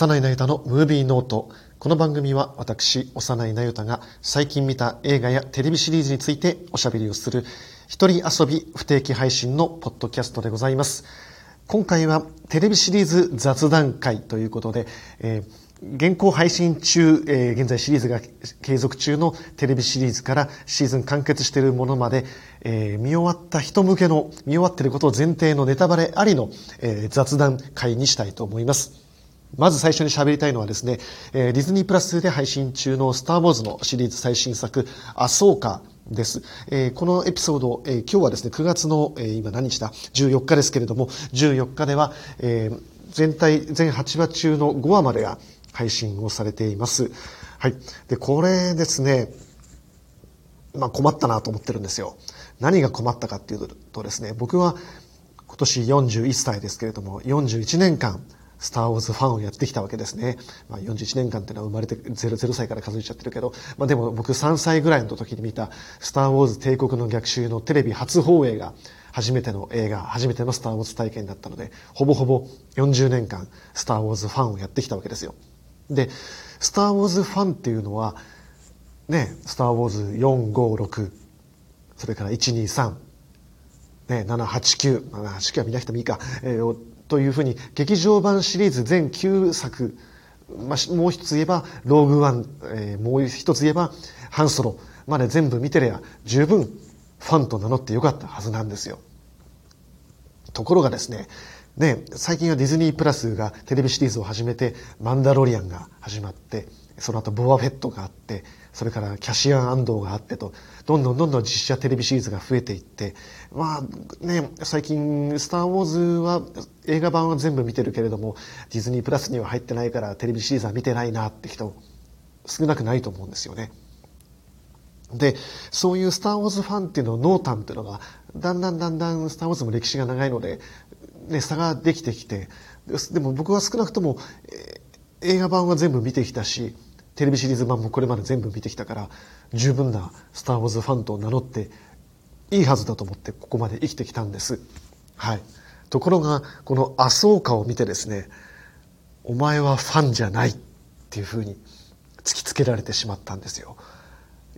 幼いなゆたのムービーノート。この番組は私、幼いなゆたが最近見た映画やテレビシリーズについておしゃべりをする一人遊び不定期配信のポッドキャストでございます。今回はテレビシリーズ雑談会ということで、えー現行配信中、えー、現在シリーズが継続中のテレビシリーズからシーズン完結しているものまで、えー、見終わった人向けの、見終わっていることを前提のネタバレありの、えー、雑談会にしたいと思います。まず最初に喋りたいのはですね、ディズニープラスで配信中のスター・ウォーズのシリーズ最新作、アソーカです。このエピソード、今日はですね、9月の、今何日だ ?14 日ですけれども、14日では、全体、全8話中の5話までが配信をされています。はい。で、これですね、まあ困ったなと思ってるんですよ。何が困ったかっていうとですね、僕は今年41歳ですけれども、41年間、スター・ウォーズファンをやってきたわけですね。まあ、41年間っていうのは生まれて 0, 0歳から数えちゃってるけど、まあ、でも僕3歳ぐらいの時に見たスター・ウォーズ帝国の逆襲のテレビ初放映が初めての映画、初めてのスター・ウォーズ体験だったので、ほぼほぼ40年間スター・ウォーズファンをやってきたわけですよ。で、スター・ウォーズファンっていうのは、ね、スター・ウォーズ4、5、6、それから1、2、3、ね、7、8、9、7、8、9は見なくてもいいか、えー、というふうに劇場版シリーズ全9作、まあ、もう一つ言えばローグワン、えー、もう一つ言えばハンソロまで全部見てりゃ十分ファンと名乗ってよかったはずなんですよ。ところがですね、ね、最近はディズニープラスがテレビシリーズを始めて、マンダロリアンが始まって、その後ボアフェットがあって、それからキャシアン安藤があってと、どんどんどんどん実写テレビシリーズが増えていって、まあね、最近、スター・ウォーズは映画版は全部見てるけれども、ディズニープラスには入ってないからテレビシリーズは見てないなって人、少なくないと思うんですよね。で、そういうスター・ウォーズファンっていうの濃淡っていうのが、だんだんだんだんスター・ウォーズも歴史が長いので、ね、差ができてきて、でも僕は少なくとも、映画版は全部見てきたし、テレビシリーズ版もこれまで全部見てきたから、十分なスター・ウォーズファンと名乗っていいはずだと思ってここまで生きてきたんです。はい。ところが、この麻生家を見てですね、お前はファンじゃないっていうふうに突きつけられてしまったんですよ。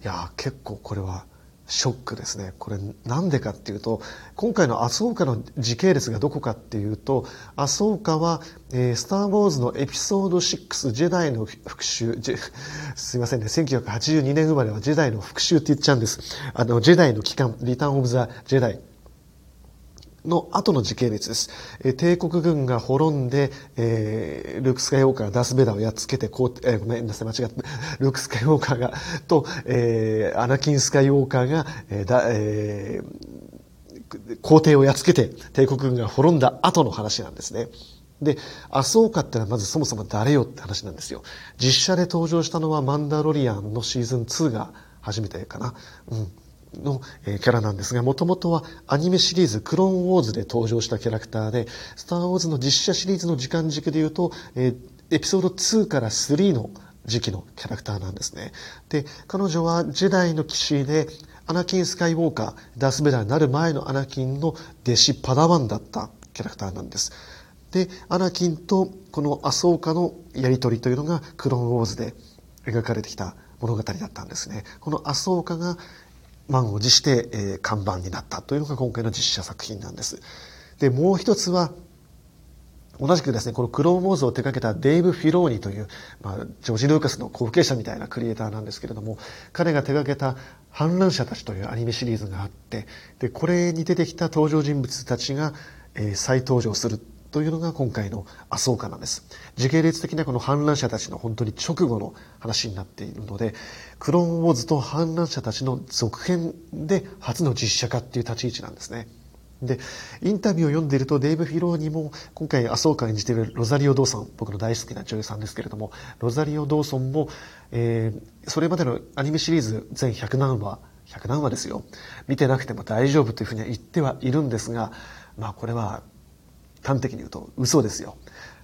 いや、結構これはショックですね。これなんでかっていうと、今回の麻生家の時系列がどこかっていうと、麻生家は、えー、スター・ウォーズのエピソード6、ジェダイの復讐、すいませんね、1982年生まれはジェダイの復讐って言っちゃうんです。あの、ジェダイの期間、リターン・オブ・ザ・ジェダイ。の後の時系列です。え帝国軍が滅んで、えー、ルーク・スカイウォーカーがダース・ベダーをやっつけて、こう、えー、ごめんなさい、間違った。ルーク・スカイウォーカーが、と、えー、アナキン・スカイウォーカーが、えー、だ、えー、皇帝をやっつけて、帝国軍が滅んだ後の話なんですね。で、アソーカってのはまずそもそも誰よって話なんですよ。実写で登場したのはマンダロリアンのシーズン2が初めてかな。うん。のキャラなんですが、もともとはアニメシリーズクローンウォーズで登場したキャラクターで、スターウォーズの実写シリーズの時間軸で言うと、えエピソード2から3の時期のキャラクターなんですね。で、彼女はジェダイの騎士で、アナキン・スカイウォーカー、ダース・ベダーになる前のアナキンの弟子パダワンだったキャラクターなんです。で、アナキンとこのアソーカのやりとりというのがクローンウォーズで描かれてきた物語だったんですね。このアソーカが満を持して、えー、看板になったというのが今回の実写作品なんです。で、もう一つは、同じくですね、このクローンウォーズを手掛けたデイブ・フィローニという、まあ、ジョージ・ルーカスの後継者みたいなクリエイターなんですけれども、彼が手掛けた反乱者たちというアニメシリーズがあって、で、これに出てきた登場人物たちが、えー、再登場するというのが今回の麻生家なんです。時系列的なこの反乱者たちの本当に直後の話になっているので、クローンウォーズと反乱者たちの続編で初の実写化っていう立ち位置なんですね。で、インタビューを読んでいると、デイブ・フィローにも、今回、麻生家演じているロザリオ・ドーソン、僕の大好きな女優さんですけれども、ロザリオ・ドーソンも、えー、それまでのアニメシリーズ全100何話、100何話ですよ。見てなくても大丈夫というふうには言ってはいるんですが、まあこれは端的に言うと嘘ですよ。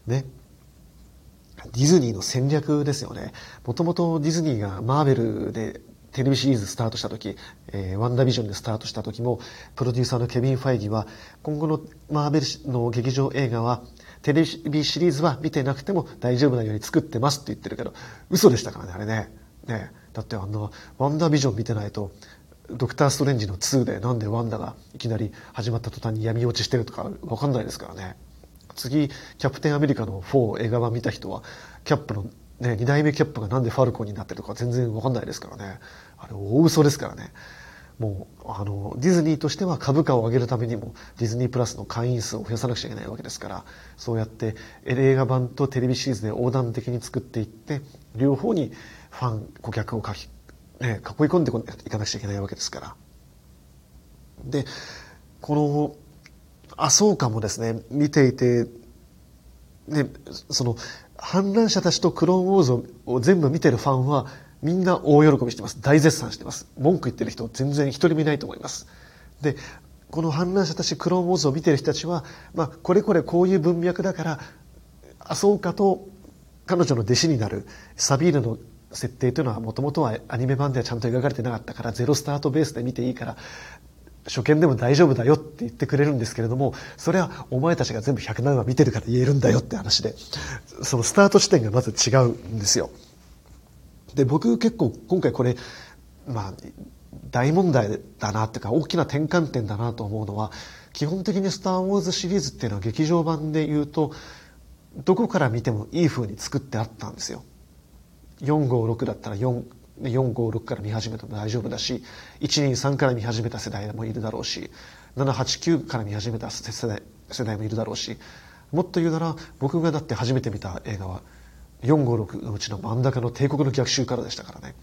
ね。ディズニーの戦略ですよね。もともとディズニーがマーベルでテレビシリーズスタートした時、えー、ワンダービジョンでスタートした時も、プロデューサーのケビン・ファイギは、今後のマーベルの劇場映画は、テレビシリーズは見てなくても大丈夫なように作ってますって言ってるけど、嘘でしたからね、あれね。ねだってあの、ワンダービジョン見てないと、ドクター・ストレンジの2でなんでワンダがいきなり始まった途端に闇落ちしてるとかわかんないですからね。次、キャプテンアメリカの4映画版見た人は、キャップのね、2代目キャップがなんでファルコンになってるとか全然わかんないですからね。あれ大嘘ですからね。もう、あの、ディズニーとしては株価を上げるためにも、ディズニープラスの会員数を増やさなくちゃいけないわけですから、そうやって映画版とテレビシリーズで横断的に作っていって、両方にファン、顧客を書き、ね、囲い込んでいかなくちゃいけないわけですから。で、この、アソーカもですね、見ていて、ね、その、反乱者たちとクローンウォーズを全部見てるファンは、みんな大喜びしてます。大絶賛してます。文句言ってる人全然一人もいないと思います。で、この反乱者たち、クローンウォーズを見てる人たちは、まあ、これこれこういう文脈だから、アソーカと彼女の弟子になるサビールの設定というのはもともとはアニメ版ではちゃんと描かれてなかったからゼロスタートベースで見ていいから初見でも大丈夫だよって言ってくれるんですけれどもそれはお前たちが全部107話見てるから言えるんだよって話でそのスタート地点がまず違うんですよ。で僕結構今回これまあ大問題だなっていうか大きな転換点だなと思うのは基本的に「スター・ウォーズ」シリーズっていうのは劇場版で言うとどこから見てもいい風に作ってあったんですよ。456だったら456から見始めても大丈夫だし123から見始めた世代もいるだろうし789から見始めた世代世代もいるだろうしもっと言うなら僕がだって初めて見た映画は456のうちの真ん中の帝国の逆襲からでしたからね。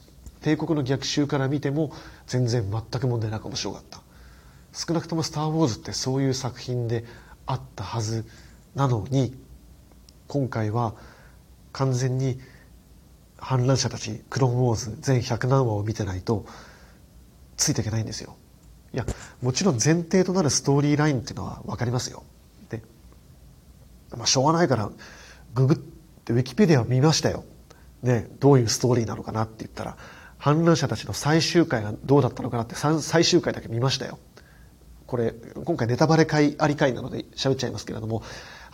帝国の逆襲から見ても全然全く問題なく面白かった。少なくとも「スター・ウォーズ」ってそういう作品であったはずなのに今回は完全に反乱者たちクローンウォーズ全100何話を見てないとついていけないんですよ。いやもちろん前提となるストーリーラインっていうのは分かりますよ。で、まあ、しょうがないからググってウィキペディアを見ましたよ、ね、どういうストーリーなのかなって言ったら反乱者たちの最終回がどうだったのかなって最終回だけ見ましたよ。これ今回ネタバレ会あり会なので喋っちゃいますけれども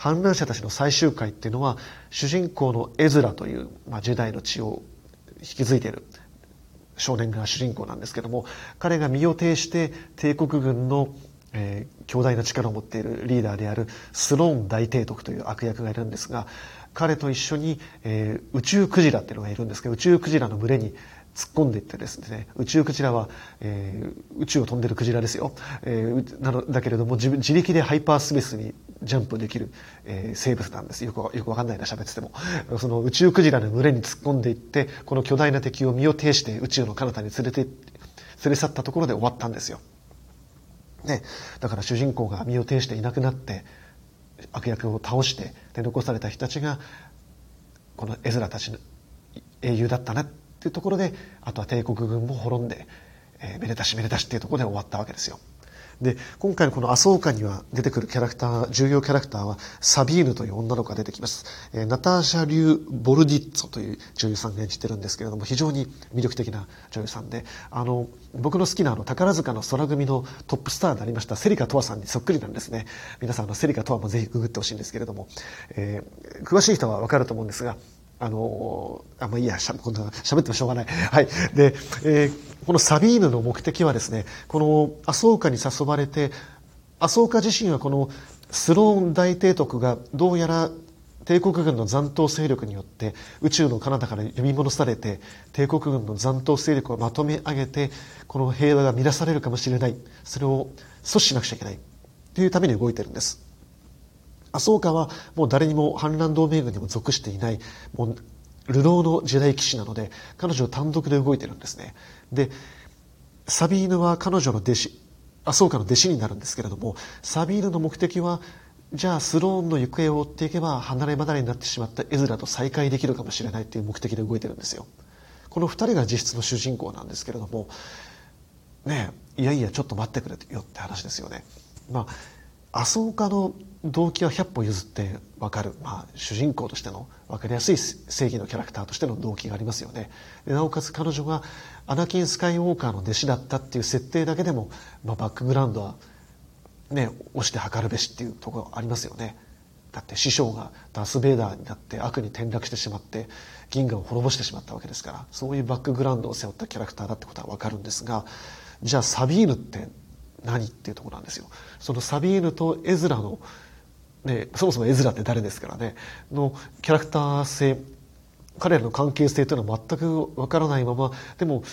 反乱者たちの最終回っていうのは主人公のエズラという、まあ、ジェダイの血を引き継いでいる少年が主人公なんですけども彼が身を挺して帝国軍の、えー、強大な力を持っているリーダーであるスローン大帝徳という悪役がいるんですが彼と一緒に、えー、宇宙クジラっていうのがいるんですけど宇宙クジラの群れに突っ込んでいってですね宇宙クジラは、えー、宇宙を飛んでるクジラですよ、えー、なのだけれども自自力でハイパースペースにジャンプできる、えー、生物なんです。よくよくわかんないな喋ってても。その宇宙クジラの群れに突っ込んでいってこの巨大な敵を身を挺して宇宙の彼方に連れて連れ去ったところで終わったんですよ、ね、だから主人公が身を挺していなくなって悪役を倒してで残された人たちがこの絵面たちの英雄だったな。ってっていうところであとは帝国軍も滅んで、えー、めでたしめでたしっていうところで終わったわけですよ。で今回のこの「アソーカ」には出てくるキャラクター重要キャラクターはサビーヌという女の子が出てきます、えー、ナターシャ・リュー・ボルディッツォという女優さんが演じてるんですけれども非常に魅力的な女優さんであの僕の好きなあの宝塚の空組のトップスターになりましたセリカ・トワさんにそっくりなんですね皆さんあのセリカ・トワもぜひググってほしいんですけれども、えー、詳しい人はわかると思うんですがあの、あ、まあいいや、しゃ、こんな、喋ってもしょうがない。はい。で、えー、このサビーヌの目的はですね、このアソーカに誘われて、アソーカ自身はこのスローン大帝徳がどうやら帝国軍の残党勢力によって宇宙の彼方から呼び戻されて帝国軍の残党勢力をまとめ上げてこの平和が乱されるかもしれないそれを阻止しなくちゃいけないというために動いてるんです麻生家はもう誰にも反乱同盟軍にも属していないもう流浪の時代騎士なので彼女単独で動いてるんですね。でサビーヌは彼女の弟子麻生家の弟子になるんですけれどもサビーヌの目的はじゃあスローンの行方を追っていけば離れ離れになってしまったエズラと再会できるかもしれないという目的で動いてるんですよ。この2人が実質の主人公なんですけれどもねえいやいやちょっと待ってくれよって話ですよね。まあ麻生家の動機は百歩譲って分かる、まあ、主人公としての分かりやすい正義のキャラクターとしての動機がありますよね。なおかつ彼女がアナキン・スカイウォーカーの弟子だったっていう設定だけでも、まあ、バックグラウンドはね押して測るべしっていうところありますよね。だって師匠がダース・ベイダーになって悪に転落してしまって銀河を滅ぼしてしまったわけですからそういうバックグラウンドを背負ったキャラクターだってことはわかるんですがじゃあサビーヌって何っていうところなんですよ。そのサビーヌとエズラの、ね、そもそもエズラって誰ですからねのキャラクター性彼らの関係性というのは全くわからないままでも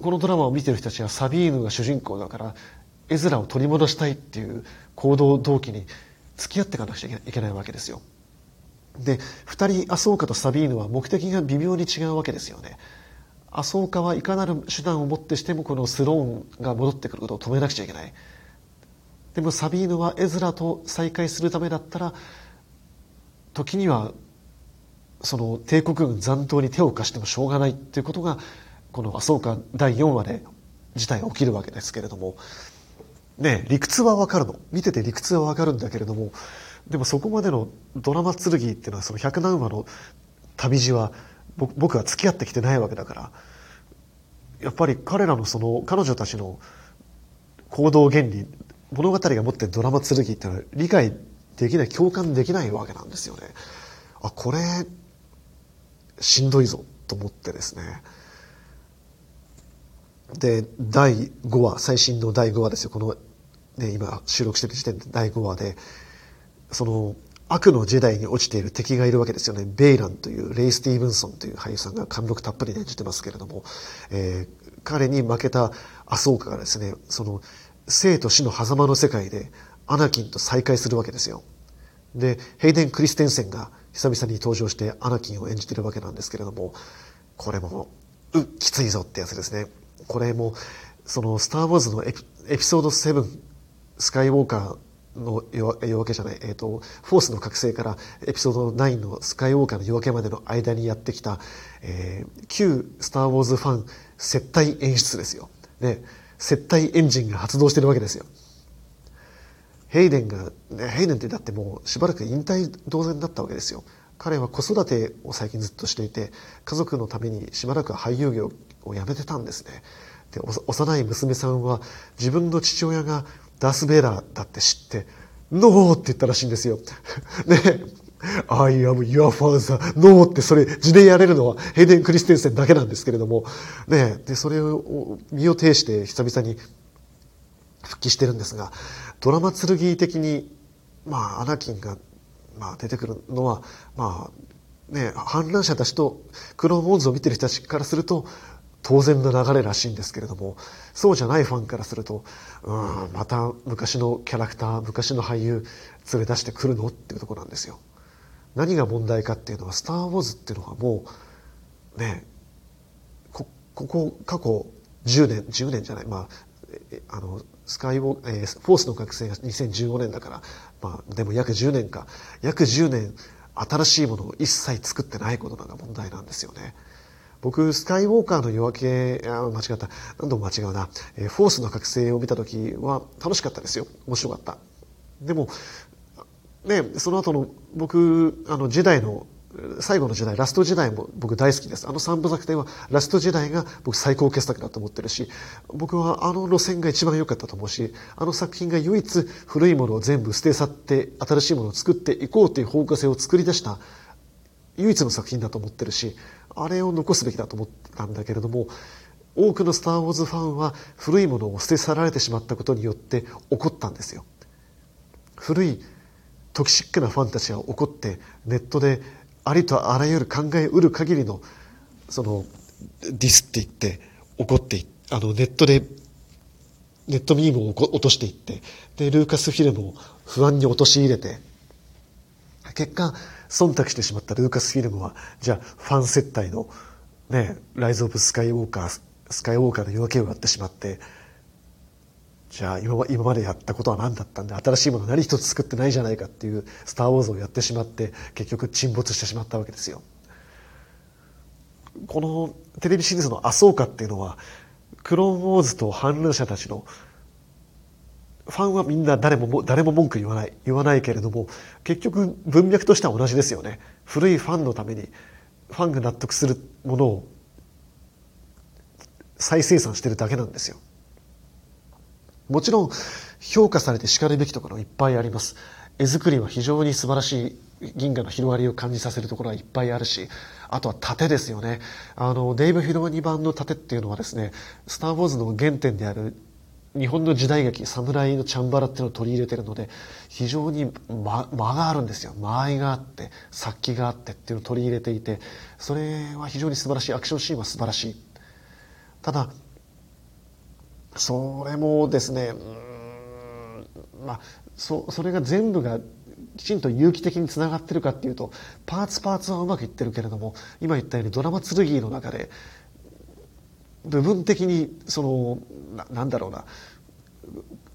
このドラマを見てる人たちはサビーヌが主人公だからエズラを取り戻したいっていう行動動機に付き合っていかなくちゃいけないわけですよ。で2人アソーカとサビーヌは目的が微妙に違うわけですよね。アソーカはいかなる手段をもってしてもこのスローンが戻ってくることを止めなくちゃいけない。でもサビーヌはエズラと再会するためだったら時にはその帝国軍残党に手を貸してもしょうがないっていうことがこの「アソーカ」第4話で事態が起きるわけですけれども。ね理屈はわかるの？見てて理屈はわかるんだけれども。でもそこまでのドラマ剣っていうのはその百何話の旅路は僕は付き合ってきてないわけだからやっぱり彼らのその彼女たちの行動原理物語が持ってるドラマ剣っていうのは理解できない共感できないわけなんですよね。あこれしんどいぞと思ってですねで第5話最新の第5話ですよこの、ね、今収録してる時点で第5話でその悪の時代に落ちている敵がいるわけですよね。ベイランというレイ・スティーブンソンという俳優さんが貫禄たっぷり演じてますけれども、えー、彼に負けたアソーカがですね、その生と死の狭間の世界でアナキンと再会するわけですよ。で、ヘイデン・クリステンセンが久々に登場してアナキンを演じてるわけなんですけれども、これも、う、きついぞってやつですね。これも、その、スター・ウォーズのエピエピソード7、スカイウォーカーの夜明けじゃない、え、ー、と、フォースの覚醒からエピソード9のスカイウォーカーの夜明けまでの間にやってきた、えー、旧スター・ウォーズファン接待演出ですよ。で、接待エンジンが発動してるわけですよ。ヘイデンが、ね、ヘイデンってだってもうしばらく引退同然だったわけですよ。彼は子育てを最近ずっとしていて、家族のためにしばらく俳優業を辞めてたんですね。で、幼い娘さんは自分の父親がダース・ベイラーだって知って、ノーって言ったらしいんですよ。ね I am your father. No ってそれ字でやれるのはヘイデン・クリステンセンだけなんですけれども、ねで、それを身を挺して久々に復帰してるんですが、ドラマ剣的に、まあ、アナキンが、まあ、出てくるのは、まあ、ね、反乱者たちとクローンウォーズを見てる人たちからすると、当然の流れらしいんですけれども、そうじゃないファンからすると、うん、また昔のキャラクター、昔の俳優連れ出してくるのっていうところなんですよ。何が問題かっていうのは、スター・ウォーズっていうのはもう、ね、こ、ここ、過去10年、10年じゃない、まあ、あの、スカイウォー、えー、フォースの覚醒が2015年だから、まあ、でも約10年か。約10年、新しいものを一切作ってないことが問題なんですよね。僕、スカイウォーカーの夜明け、あ間違った。何度も間違うな。えー、フォースの覚醒を見た時は楽しかったですよ。面白かった。でも、ね、その後の僕、あの時代の最後の時代、ラスト時代も僕大好きです。あの三部作ではラスト時代が僕最高傑作だと思ってるし、僕はあの路線が一番良かったと思うし、あの作品が唯一古いものを全部捨て去って新しいものを作っていこうという方向性を作り出した唯一の作品だと思ってるし、あれを残すべきだと思ったんだけれども、多くのスター・ウォーズファンは古いものを捨て去られてしまったことによって怒ったんですよ。古いトキシックなファンたちが怒ってネットでありとあらゆる考えうる限りのそのディスっていって怒ってあのネットでネットミームを落としていってでルーカスフィルムを不安に陥れて結果忖度してしまったルーカスフィルムはじゃあファン接待のねライズ・オブ・スカイウォーカースカイウォーカーの夜明けをやってしまってじゃあ今今までやったことは何だったんで新しいもの何一つ作ってないじゃないかっていう「スター・ウォーズ」をやってしまって結局沈没してしまったわけですよ。このテレビシリーズの「アソーカ」っていうのはクローンウォーズと反乱者たちのファンはみんな誰も誰も文句言わない言わないけれども結局文脈としては同じですよね古いファンのためにファンが納得するものを再生産してるだけなんですよもちろん評価されて叱るべきところいっぱいあります。絵作りは非常に素晴らしい銀河の広がりを感じさせるところはいっぱいあるし、あとは盾ですよね。あの、デイブ・フィローニ版の盾っていうのはですね、スター・ウォーズの原点である日本の時代劇、侍のチャンバラっていうのを取り入れてるので、非常に間間があるんですよ。間合いがあって、殺気があってっていうのを取り入れていて、それは非常に素晴らしい。アクションシーンは素晴らしい。ただ、それもですね、まあ、そ、それが全部がきちんと有機的につながってるかっていうと、パーツパーツはうまくいってるけれども、今言ったようにドラマ剣の中で、部分的に、その、ななんだろうな、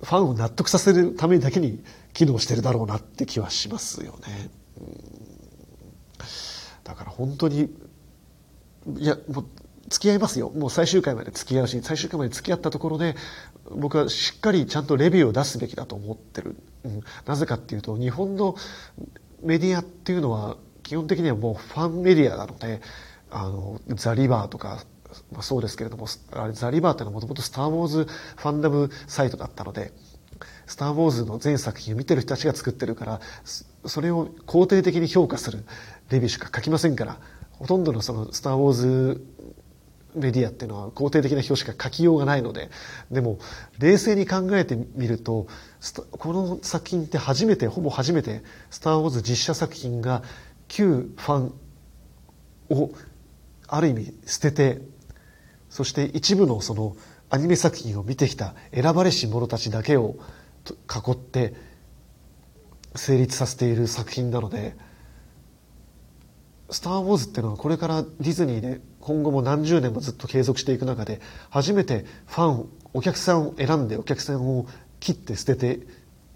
ファンを納得させるためだけに機能してるだろうなって気はしますよね。だから本当に、いや、もう、付き合いますよ。もう最終回まで付き合うし、最終回まで付き合ったところで、僕はしっかりちゃんとレビューを出すべきだと思ってる。うん、なぜかっていうと、日本のメディアっていうのは、基本的にはもうファンメディアなので、あの、ザ・リバーとか、まあ、そうですけれども、あれザ・リバーっていうのはもともとスター・ウォーズファンダムサイトだったので、スター・ウォーズの全作品を見てる人たちが作ってるから、それを肯定的に評価するレビューしか書きませんから、ほとんどのそのスター・ウォーズメディアっていうのは肯定的な表しか書きようがないので、でも、冷静に考えてみると、この作品って初めて、ほぼ初めて、スター・ウォーズ実写作品が旧ファンをある意味捨てて、そして一部のそのアニメ作品を見てきた選ばれし者たちだけを囲って成立させている作品なので、スター・ウォーズっていうのはこれからディズニーで今後も何十年もずっと継続していく中で初めてファンお客さんを選んでお客さんを切って捨てて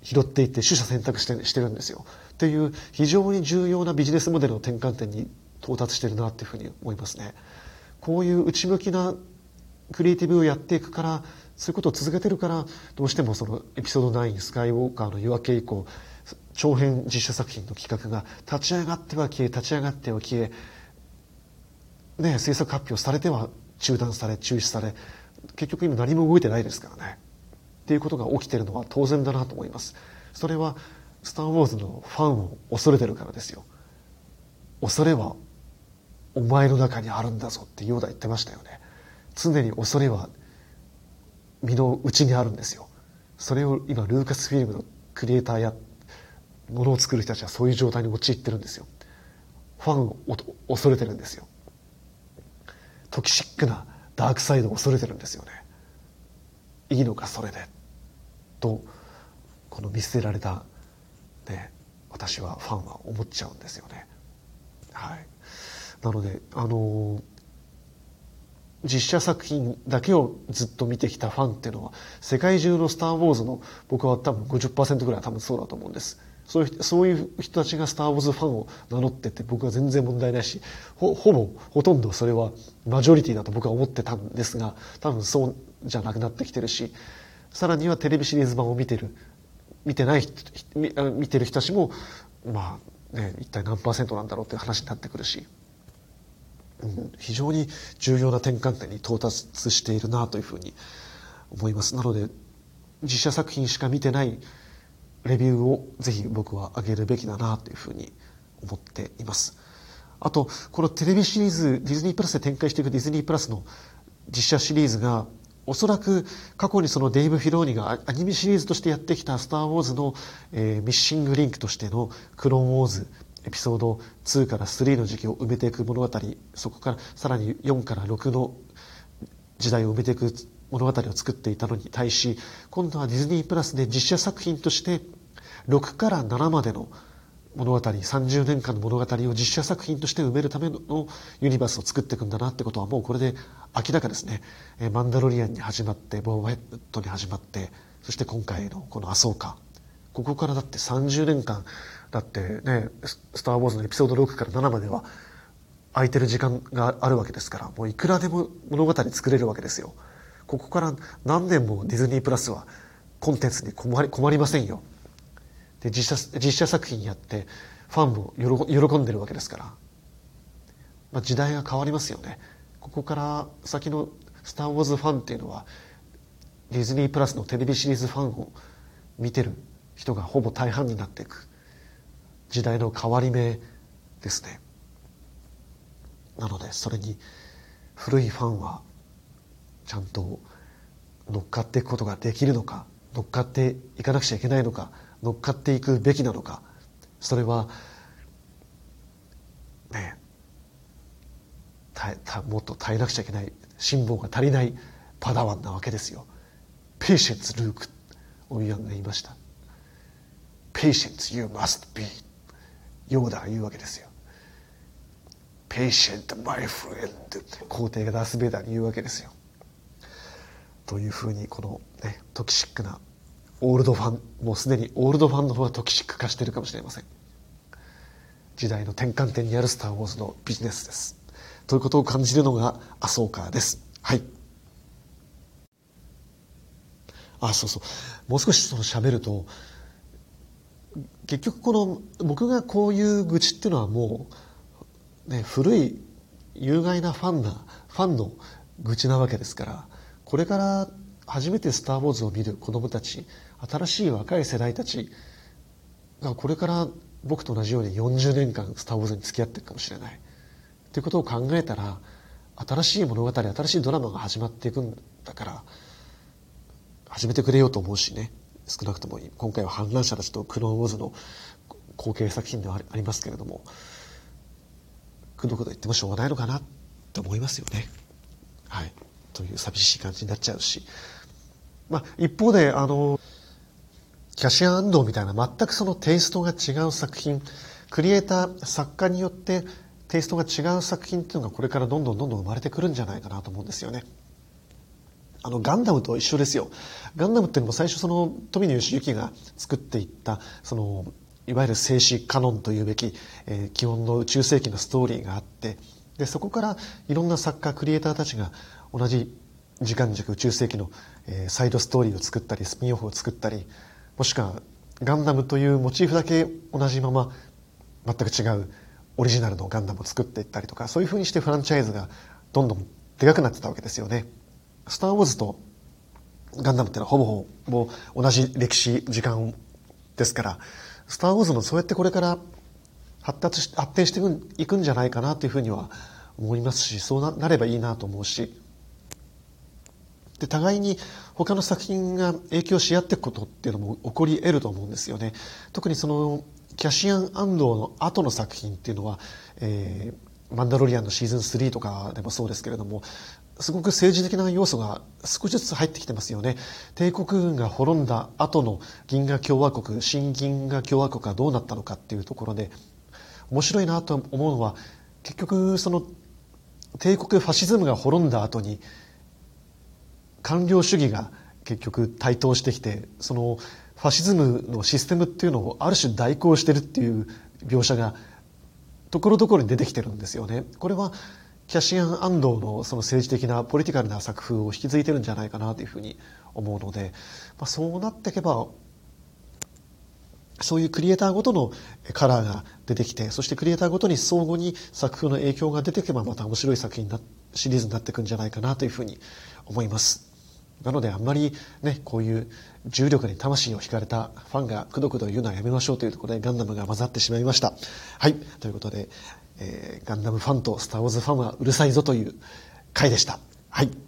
拾っていって取捨選択してしてるんですよ。っていう非常に重要なビジネスモデルの転換点に到達してるなっていうふうに思いますね。こういう内向きなクリエイティブをやっていくからそういうことを続けてるからどうしてもそのエピソード9スカイウォーカーの夜明け以降長編実写作品の企画が立ち上がっては消え立ち上がっては消えね、制作発表されては中断され中止され結局今何も動いてないですからね。っていうことが起きてるのは当然だなと思います。それは「スター・ウォーズ」のファンを恐れてるからですよ。恐れはお前の中にあるんだぞってヨーダ言ってましたよね。常に恐れは身の内にあるんですよ。それを今ルーカスフィルムのクリエイターやものを作る人たちはそういう状態に陥ってるんですよ。ファンを恐れてるんですよ。トキシックなダークサイドを恐れてるんですよね。いいのかそれで。とこの見捨てられた、ね、私はファンは思っちゃうんですよね。はい。なのであの実写作品だけをずっと見てきたファンっていうのは世界中の「スター・ウォーズ」の僕は多分50%ぐらいは多分そうだと思うんです。そういうそういう人たちがスター・ウォーズファンを名乗ってて僕は全然問題ないしほほぼほとんどそれはマジョリティだと僕は思ってたんですが多分そうじゃなくなってきてるしさらにはテレビシリーズ版を見てる見てない見てる人たちもまあね一体何パーセントなんだろうっていう話になってくるし、非常に重要な転換点に到達しているなというふうに思います。なので実写作品しか見てないレビューをぜひ僕は上げるべきだなというふうに思っています。あと、このテレビシリーズ、ディズニープラスで展開していくディズニープラスの実写シリーズが、おそらく過去にそのデイブ・フィローニがアニメシリーズとしてやってきたスター・ウォーズの、えー、ミッシングリンクとしてのクローン・ウォーズエピソード2から3の時期を埋めていく物語、そこからさらに4から6の時代を埋めていく物語を作っていたのに対し、今度はディズニープラスで実写作品として6から7までの物語、30年間の物語を実写作品として埋めるためのユニバースを作っていくんだなってことはもうこれで明らかですね。マンダロリアンに始まって、ボーバヘッドに始まって、そして今回のこのアソーカ。ここからだって30年間、だってね、スター・ウォーズのエピソード6から7までは空いてる時間があるわけですから、もういくらでも物語作れるわけですよ。ここから何年もディズニープラスはコンテンツに困り困りませんよ。で実写実写作品やってファンも喜んでるわけですから、まあ、時代が変わりますよね。ここから先の「スター・ウォーズ」ファンっていうのはディズニープラスのテレビシリーズファンを見てる人がほぼ大半になっていく時代の変わり目ですね。なので、それに古いファンはちゃんと乗っかっていくことができるのか、乗っかっていかなくちゃいけないのか、乗っかっていくべきなのか、それは、ねえたた、もっと耐えなくちゃいけない、辛抱が足りないパダワンなわけですよ。 Patience Luke、オビワンが言いました。Patience you must be. ヨーダが言うわけですよ。Patient my friend. 皇帝がダース・ベイダーに言うわけですよ。というふうにこのね toxic なオールドファンもうすでにオールドファンの方が toxic 化しているかもしれません。時代の転換点にあるスター・ウォーズのビジネスです。ということを感じるのがアソーカーです。はい。あそうそう。もう少しその喋ると結局この僕がこういう愚痴っていうのはもう、ね、古い有害なファンなファンの愚痴なわけですからこれから初めて「スター・ウォーズ」を見る子供たち新しい若い世代たちがこれから僕と同じように40年間「スター・ウォーズ」に付き合っていくかもしれない。ということを考えたら新しい物語新しいドラマが始まっていくんだから始めてくれようと思うしね。少なくとも今回は反乱者たちとクローンウォーズの後継作品ではありますけれどもくどくど言ってもしょうがないのかなって思いますよね。はい、という寂しい感じになっちゃうし、まあ、一方であのキャシアン安藤みたいな全くそのテイストが違う作品クリエイター作家によってテイストが違う作品っていうのがこれからどんどんどんどん生まれてくるんじゃないかなと思うんですよね。あのガンダムと一緒ですよ。ガンダムっていうのも最初その富野義行が作っていったそのいわゆる静止カノンというべき、えー、基本の宇宙世紀のストーリーがあってでそこからいろんな作家クリエイターたちが同じ時間軸宇宙世紀の、えー、サイドストーリーを作ったりスピンオフを作ったりもしくはガンダムというモチーフだけ同じまま全く違うオリジナルのガンダムを作っていったりとかそういうふうにしてフランチャイズがどんどんでかくなってたわけですよね。スター・ウォーズとガンダムってのはほぼほぼ同じ歴史時間ですからスター・ウォーズもそうやってこれから発達し発展していくんじゃないかなというふうには思いますしそうなればいいなと思うしで互いに他の作品が影響し合っていくことっていうのも起こり得ると思うんですよね。特にそのキャシアン・アンドの後の作品っていうのは、えー、マンダロリアンのシーズン3とかでもそうですけれどもすごく政治的な要素が少しずつ入ってきてますよね。帝国軍が滅んだ後の銀河共和国、新銀河共和国がどうなったのかっていうところで、面白いなと思うのは、結局その帝国ファシズムが滅んだ後に、官僚主義が結局台頭してきて、そのファシズムのシステムっていうのをある種代行してるっていう描写がところどころに出てきてるんですよね。これはキャシアン・アンドのその政治的なポリティカルな作風を引き継いでるんじゃないかなというふうに思うので、まあ、そうなっていけばそういうクリエイターごとのカラーが出てきてそしてクリエイターごとに相互に作風の影響が出てけばまた面白い作品なシリーズになっていくんじゃないかなというふうに思います。なのであんまりねこういう重力に魂を惹かれたファンがくどくど言うのはやめましょうというところでガンダムが混ざってしまいました。はいということでえー、ガンダムファンとスター・ウォーズファンはうるさいぞという回でした。はい。